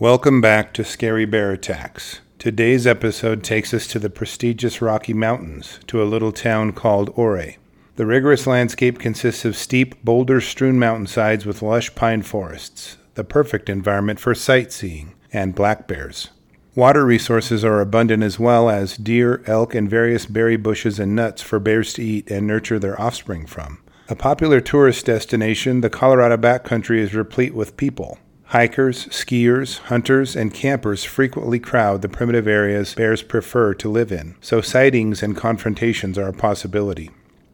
Welcome back to Scary Bear Attacks. Today's episode takes us to the prestigious Rocky Mountains, to a little town called Ouray. The rigorous landscape consists of steep, boulder strewn mountainsides with lush pine forests, the perfect environment for sightseeing, and black bears. Water resources are abundant as well as deer, elk, and various berry bushes and nuts for bears to eat and nurture their offspring from. A popular tourist destination, the Colorado backcountry is replete with people. Hikers, skiers, hunters, and campers frequently crowd the primitive areas bears prefer to live in, so sightings and confrontations are a possibility.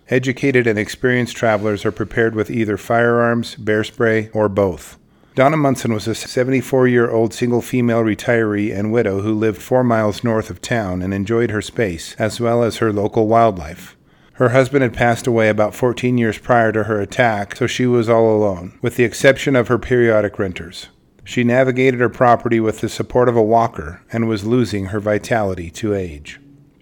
Educated and experienced travelers are prepared with either firearms, bear spray, or both. Donna Munson was a 74 year old single female retiree and widow who lived four miles north of town and enjoyed her space, as well as her local wildlife. Her husband had passed away about 14 years prior to her attack, so she was all alone, with the exception of her periodic renters. She navigated her property with the support of a walker and was losing her vitality to age.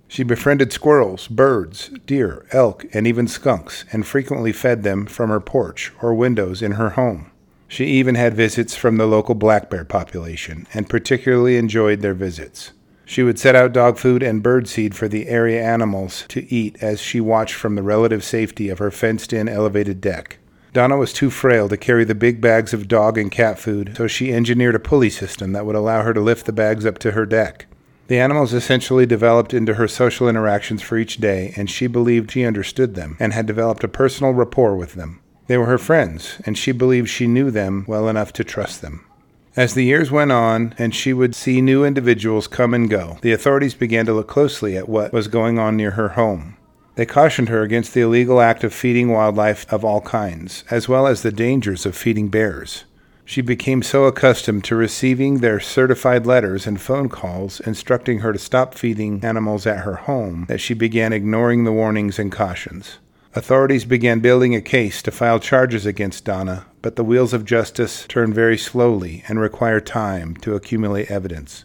She befriended squirrels, birds, deer, elk, and even skunks, and frequently fed them from her porch or windows in her home. She even had visits from the local black bear population, and particularly enjoyed their visits. She would set out dog food and bird seed for the area animals to eat as she watched from the relative safety of her fenced in elevated deck. Donna was too frail to carry the big bags of dog and cat food, so she engineered a pulley system that would allow her to lift the bags up to her deck. The animals essentially developed into her social interactions for each day, and she believed she understood them and had developed a personal rapport with them. They were her friends, and she believed she knew them well enough to trust them. As the years went on and she would see new individuals come and go, the authorities began to look closely at what was going on near her home. They cautioned her against the illegal act of feeding wildlife of all kinds, as well as the dangers of feeding bears. She became so accustomed to receiving their certified letters and phone calls instructing her to stop feeding animals at her home that she began ignoring the warnings and cautions. Authorities began building a case to file charges against Donna, but the wheels of justice turn very slowly and require time to accumulate evidence.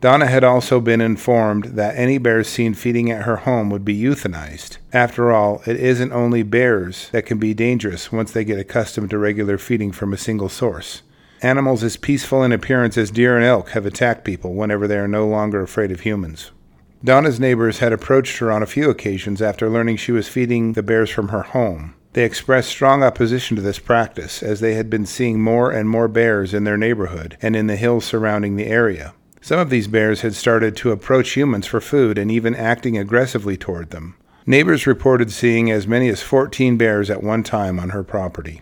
Donna had also been informed that any bears seen feeding at her home would be euthanized. After all, it isn't only bears that can be dangerous once they get accustomed to regular feeding from a single source. Animals as peaceful in appearance as deer and elk have attacked people whenever they are no longer afraid of humans. Donna's neighbors had approached her on a few occasions after learning she was feeding the bears from her home. They expressed strong opposition to this practice, as they had been seeing more and more bears in their neighborhood and in the hills surrounding the area. Some of these bears had started to approach humans for food and even acting aggressively toward them. Neighbors reported seeing as many as 14 bears at one time on her property.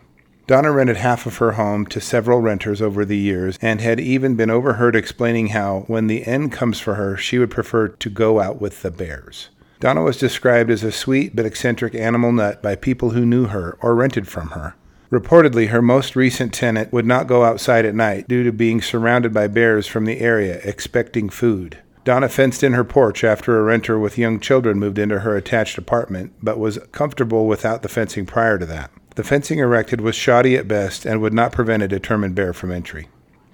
Donna rented half of her home to several renters over the years and had even been overheard explaining how, when the end comes for her, she would prefer to go out with the bears. Donna was described as a sweet but eccentric animal nut by people who knew her or rented from her. Reportedly, her most recent tenant would not go outside at night due to being surrounded by bears from the area expecting food. Donna fenced in her porch after a renter with young children moved into her attached apartment, but was comfortable without the fencing prior to that. The fencing erected was shoddy at best and would not prevent a determined bear from entry.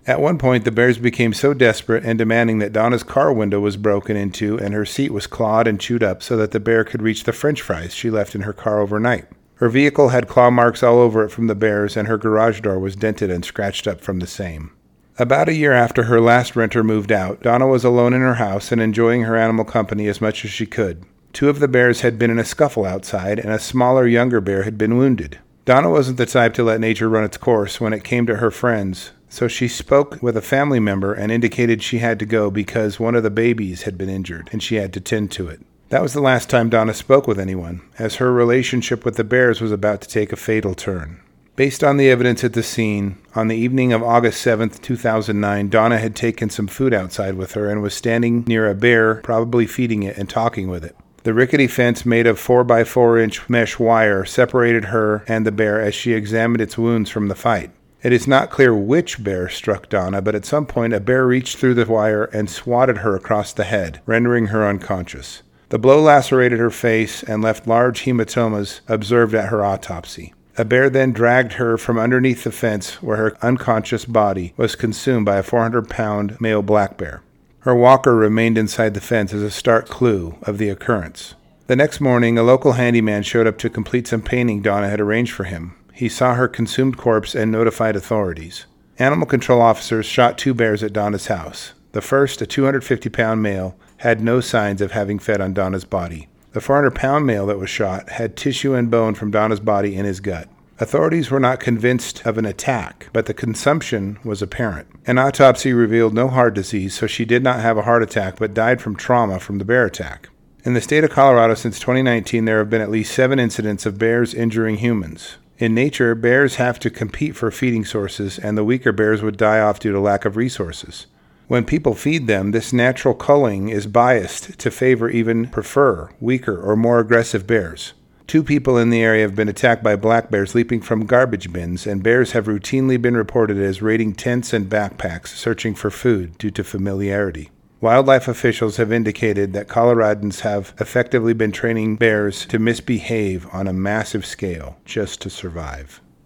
At one point, the bears became so desperate and demanding that Donna's car window was broken into and her seat was clawed and chewed up so that the bear could reach the french fries she left in her car overnight. Her vehicle had claw marks all over it from the bears, and her garage door was dented and scratched up from the same. About a year after her last renter moved out, Donna was alone in her house and enjoying her animal company as much as she could. Two of the bears had been in a scuffle outside, and a smaller, younger bear had been wounded. Donna wasn't the type to let nature run its course when it came to her friends, so she spoke with a family member and indicated she had to go because one of the babies had been injured and she had to tend to it. That was the last time Donna spoke with anyone, as her relationship with the bears was about to take a fatal turn. Based on the evidence at the scene, on the evening of August 7, 2009, Donna had taken some food outside with her and was standing near a bear, probably feeding it and talking with it. The rickety fence made of 4 by 4 inch mesh wire separated her and the bear as she examined its wounds from the fight. It is not clear which bear struck Donna, but at some point a bear reached through the wire and swatted her across the head, rendering her unconscious. The blow lacerated her face and left large hematomas observed at her autopsy. A bear then dragged her from underneath the fence where her unconscious body was consumed by a 400 pound male black bear. Her walker remained inside the fence as a stark clue of the occurrence. The next morning, a local handyman showed up to complete some painting Donna had arranged for him. He saw her consumed corpse and notified authorities. Animal control officers shot two bears at Donna's house. The first, a 250 pound male, had no signs of having fed on Donna's body. The 400 pound male that was shot had tissue and bone from Donna's body in his gut. Authorities were not convinced of an attack, but the consumption was apparent. An autopsy revealed no heart disease, so she did not have a heart attack but died from trauma from the bear attack. In the state of Colorado since 2019, there have been at least seven incidents of bears injuring humans. In nature, bears have to compete for feeding sources, and the weaker bears would die off due to lack of resources. When people feed them, this natural culling is biased to favor, even prefer, weaker or more aggressive bears. Two people in the area have been attacked by black bears leaping from garbage bins, and bears have routinely been reported as raiding tents and backpacks searching for food due to familiarity. Wildlife officials have indicated that Coloradans have effectively been training bears to misbehave on a massive scale just to survive.